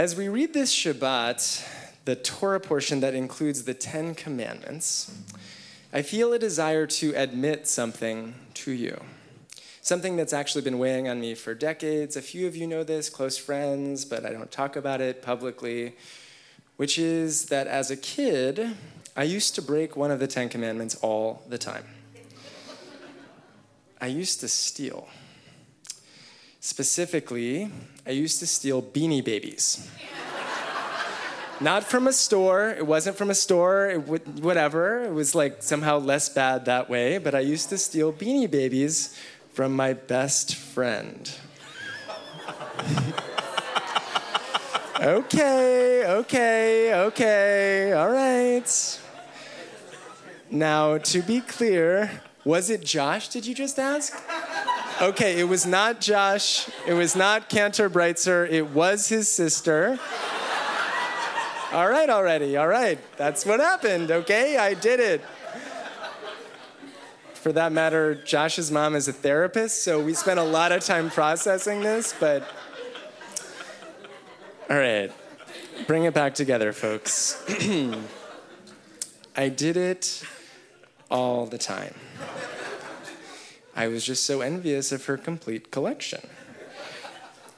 As we read this Shabbat, the Torah portion that includes the Ten Commandments, I feel a desire to admit something to you. Something that's actually been weighing on me for decades. A few of you know this, close friends, but I don't talk about it publicly, which is that as a kid, I used to break one of the Ten Commandments all the time. I used to steal. Specifically, I used to steal beanie babies. Not from a store. It wasn't from a store. It w- whatever. It was like somehow less bad that way. But I used to steal beanie babies from my best friend. okay, okay, okay. All right. Now, to be clear, was it Josh, did you just ask? Okay, it was not Josh. It was not Cantor Breitzer. It was his sister. All right, already. All right. That's what happened, okay? I did it. For that matter, Josh's mom is a therapist, so we spent a lot of time processing this, but. All right. Bring it back together, folks. I did it all the time. I was just so envious of her complete collection.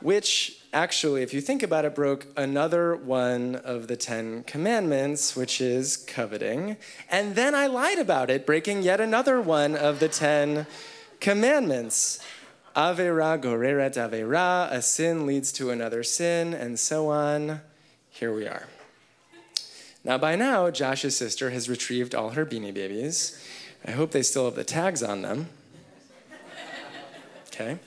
Which, actually, if you think about it, broke another one of the Ten Commandments, which is coveting. And then I lied about it, breaking yet another one of the Ten Commandments. Avera goreret avera, a sin leads to another sin, and so on. Here we are. Now, by now, Josh's sister has retrieved all her beanie babies. I hope they still have the tags on them. Okay?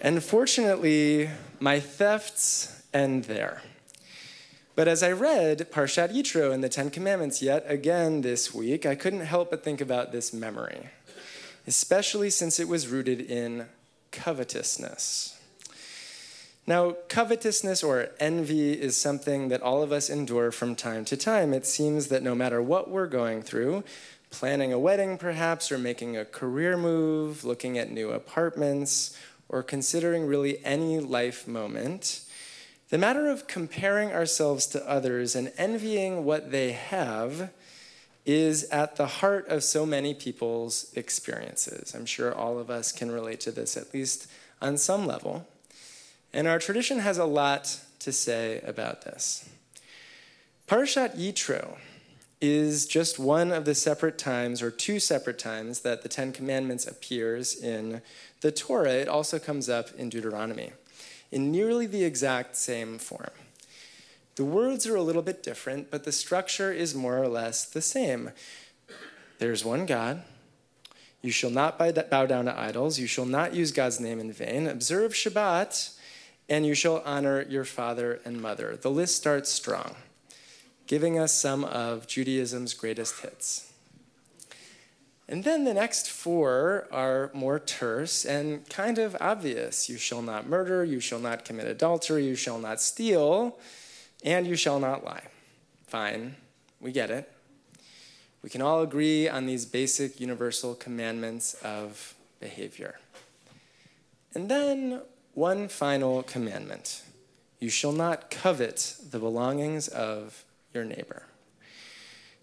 And fortunately, my thefts end there. But as I read Parshat Yitro and the Ten Commandments yet again this week, I couldn't help but think about this memory, especially since it was rooted in covetousness. Now, covetousness or envy is something that all of us endure from time to time. It seems that no matter what we're going through, planning a wedding perhaps, or making a career move, looking at new apartments, or considering really any life moment, the matter of comparing ourselves to others and envying what they have is at the heart of so many people's experiences. I'm sure all of us can relate to this, at least on some level. And our tradition has a lot to say about this. Parashat Yitro is just one of the separate times, or two separate times, that the Ten Commandments appears in the Torah. It also comes up in Deuteronomy in nearly the exact same form. The words are a little bit different, but the structure is more or less the same. There's one God. You shall not bow down to idols. You shall not use God's name in vain. Observe Shabbat, and you shall honor your father and mother. The list starts strong giving us some of Judaism's greatest hits. And then the next four are more terse and kind of obvious. You shall not murder, you shall not commit adultery, you shall not steal, and you shall not lie. Fine, we get it. We can all agree on these basic universal commandments of behavior. And then one final commandment you shall not covet the belongings of your neighbor.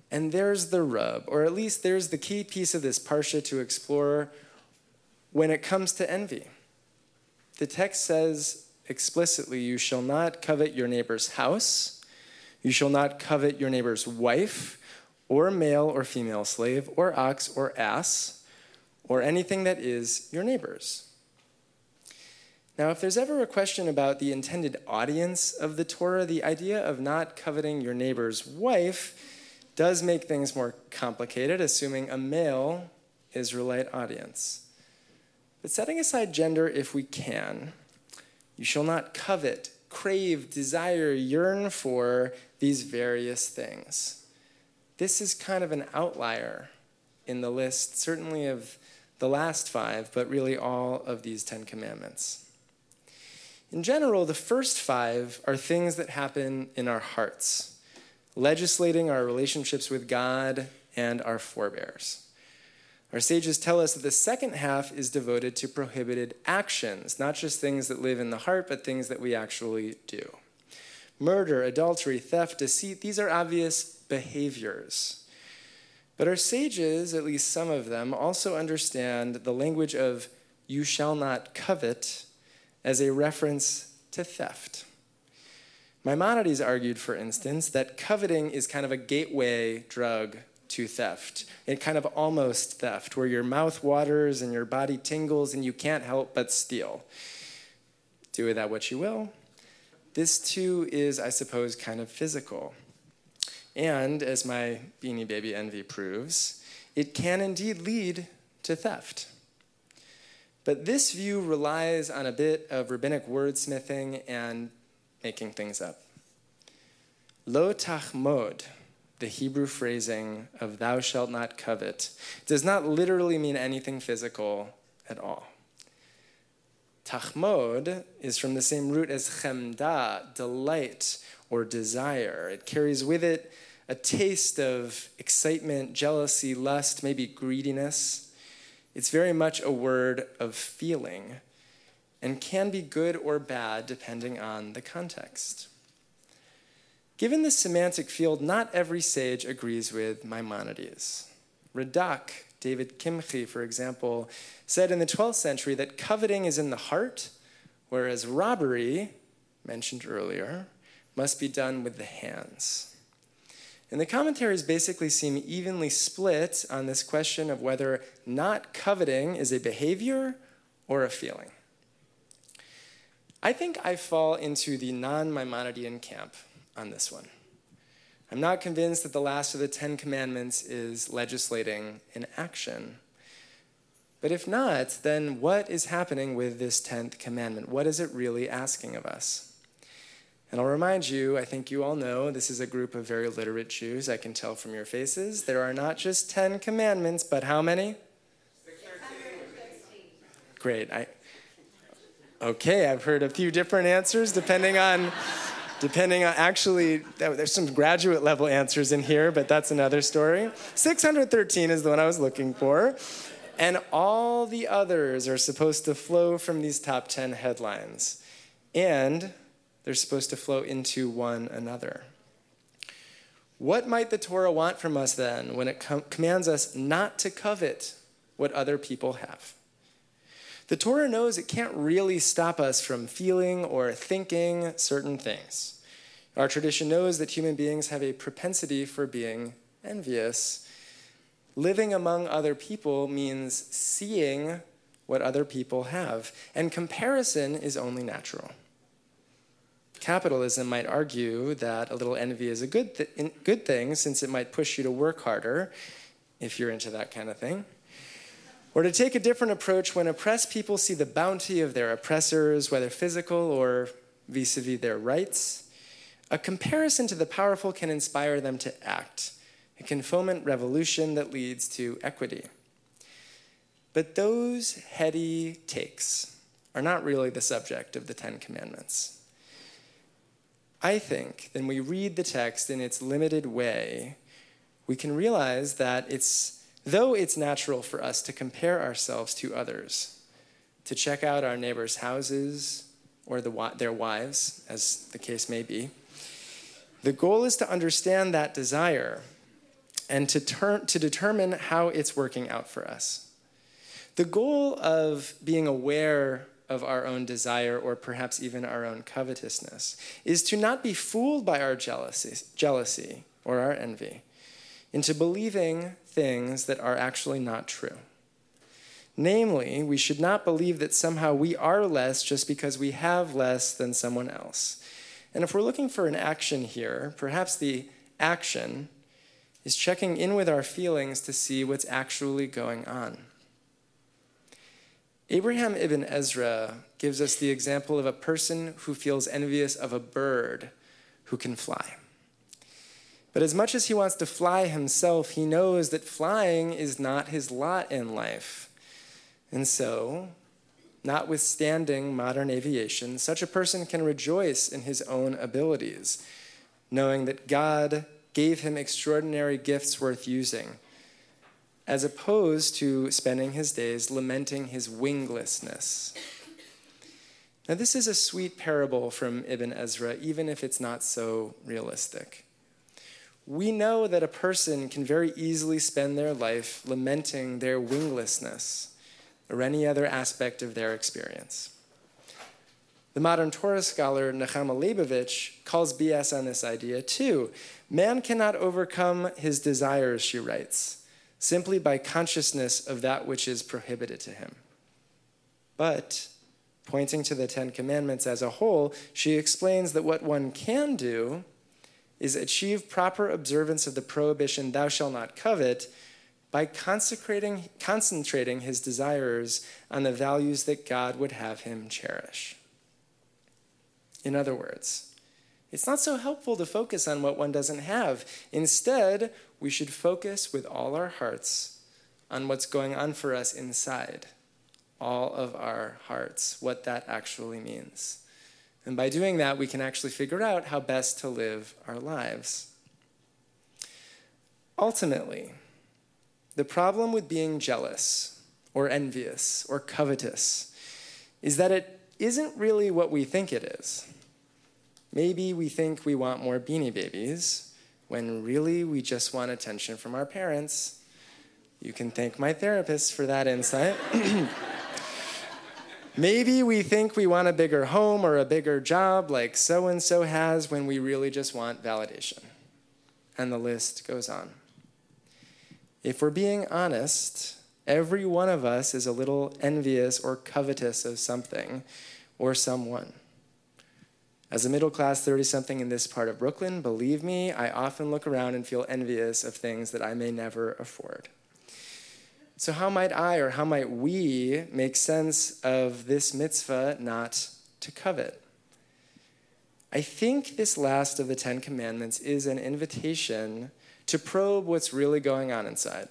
And there's the rub, or at least there's the key piece of this parsha to explore when it comes to envy. The text says explicitly, You shall not covet your neighbor's house, you shall not covet your neighbor's wife, or male or female slave, or ox or ass, or anything that is your neighbor's. Now, if there's ever a question about the intended audience of the Torah, the idea of not coveting your neighbor's wife does make things more complicated, assuming a male Israelite audience. But setting aside gender if we can, you shall not covet, crave, desire, yearn for these various things. This is kind of an outlier in the list, certainly of the last five, but really all of these Ten Commandments. In general, the first five are things that happen in our hearts, legislating our relationships with God and our forebears. Our sages tell us that the second half is devoted to prohibited actions, not just things that live in the heart, but things that we actually do. Murder, adultery, theft, deceit, these are obvious behaviors. But our sages, at least some of them, also understand the language of you shall not covet as a reference to theft. Maimonides argued, for instance, that coveting is kind of a gateway drug to theft. It kind of almost theft, where your mouth waters and your body tingles and you can't help but steal. Do with that what you will. This too is, I suppose, kind of physical. And as my beanie baby envy proves, it can indeed lead to theft. But this view relies on a bit of rabbinic wordsmithing and making things up. Lo tachmod, the Hebrew phrasing of thou shalt not covet, does not literally mean anything physical at all. Tachmod is from the same root as chemda, delight or desire. It carries with it a taste of excitement, jealousy, lust, maybe greediness. It's very much a word of feeling and can be good or bad depending on the context. Given this semantic field, not every sage agrees with Maimonides. Radak, David Kimchi, for example, said in the 12th century that coveting is in the heart, whereas robbery, mentioned earlier, must be done with the hands. And the commentaries basically seem evenly split on this question of whether not coveting is a behavior or a feeling. I think I fall into the non Maimonidean camp on this one. I'm not convinced that the last of the Ten Commandments is legislating in action. But if not, then what is happening with this tenth commandment? What is it really asking of us? And I'll remind you, I think you all know, this is a group of very literate Jews. I can tell from your faces. There are not just 10 commandments, but how many? Great. I, Okay, I've heard a few different answers depending on depending on actually there's some graduate level answers in here but that's another story 613 is the one i was looking for and all the others are supposed to flow from these top 10 headlines and they're supposed to flow into one another what might the torah want from us then when it com- commands us not to covet what other people have the Torah knows it can't really stop us from feeling or thinking certain things. Our tradition knows that human beings have a propensity for being envious. Living among other people means seeing what other people have, and comparison is only natural. Capitalism might argue that a little envy is a good, th- good thing since it might push you to work harder if you're into that kind of thing. Or to take a different approach when oppressed people see the bounty of their oppressors, whether physical or vis a vis their rights, a comparison to the powerful can inspire them to act. It can foment revolution that leads to equity. But those heady takes are not really the subject of the Ten Commandments. I think when we read the text in its limited way, we can realize that it's Though it's natural for us to compare ourselves to others, to check out our neighbors' houses or the, their wives, as the case may be, the goal is to understand that desire and to, turn, to determine how it's working out for us. The goal of being aware of our own desire or perhaps even our own covetousness is to not be fooled by our jealousy, jealousy or our envy into believing things that are actually not true. Namely, we should not believe that somehow we are less just because we have less than someone else. And if we're looking for an action here, perhaps the action is checking in with our feelings to see what's actually going on. Abraham ibn Ezra gives us the example of a person who feels envious of a bird who can fly. But as much as he wants to fly himself, he knows that flying is not his lot in life. And so, notwithstanding modern aviation, such a person can rejoice in his own abilities, knowing that God gave him extraordinary gifts worth using, as opposed to spending his days lamenting his winglessness. Now, this is a sweet parable from Ibn Ezra, even if it's not so realistic. We know that a person can very easily spend their life lamenting their winglessness or any other aspect of their experience. The modern Torah scholar Nechama Leibowitz calls BS on this idea too. Man cannot overcome his desires, she writes, simply by consciousness of that which is prohibited to him. But Pointing to the Ten Commandments as a whole, she explains that what one can do is achieve proper observance of the prohibition, thou shalt not covet, by consecrating, concentrating his desires on the values that God would have him cherish. In other words, it's not so helpful to focus on what one doesn't have. Instead, we should focus with all our hearts on what's going on for us inside all of our hearts, what that actually means. And by doing that, we can actually figure out how best to live our lives. Ultimately, the problem with being jealous or envious or covetous is that it isn't really what we think it is. Maybe we think we want more beanie babies when really we just want attention from our parents. You can thank my therapist for that insight. Maybe we think we want a bigger home or a bigger job like so and so has when we really just want validation. And the list goes on. If we're being honest, every one of us is a little envious or covetous of something or someone. As a middle class 30 something in this part of Brooklyn, believe me, I often look around and feel envious of things that I may never afford. So, how might I or how might we make sense of this mitzvah not to covet? I think this last of the Ten Commandments is an invitation to probe what's really going on inside.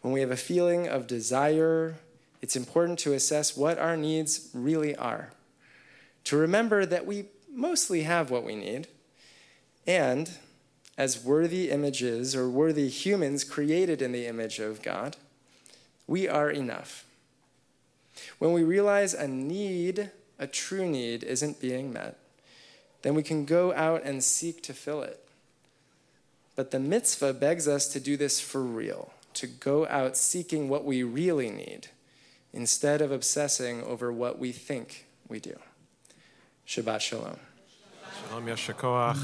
When we have a feeling of desire, it's important to assess what our needs really are. To remember that we mostly have what we need, and as worthy images or worthy humans created in the image of God, we are enough. When we realize a need, a true need, isn't being met, then we can go out and seek to fill it. But the mitzvah begs us to do this for real, to go out seeking what we really need, instead of obsessing over what we think we do. שבת שלום. שלום, יש כוח.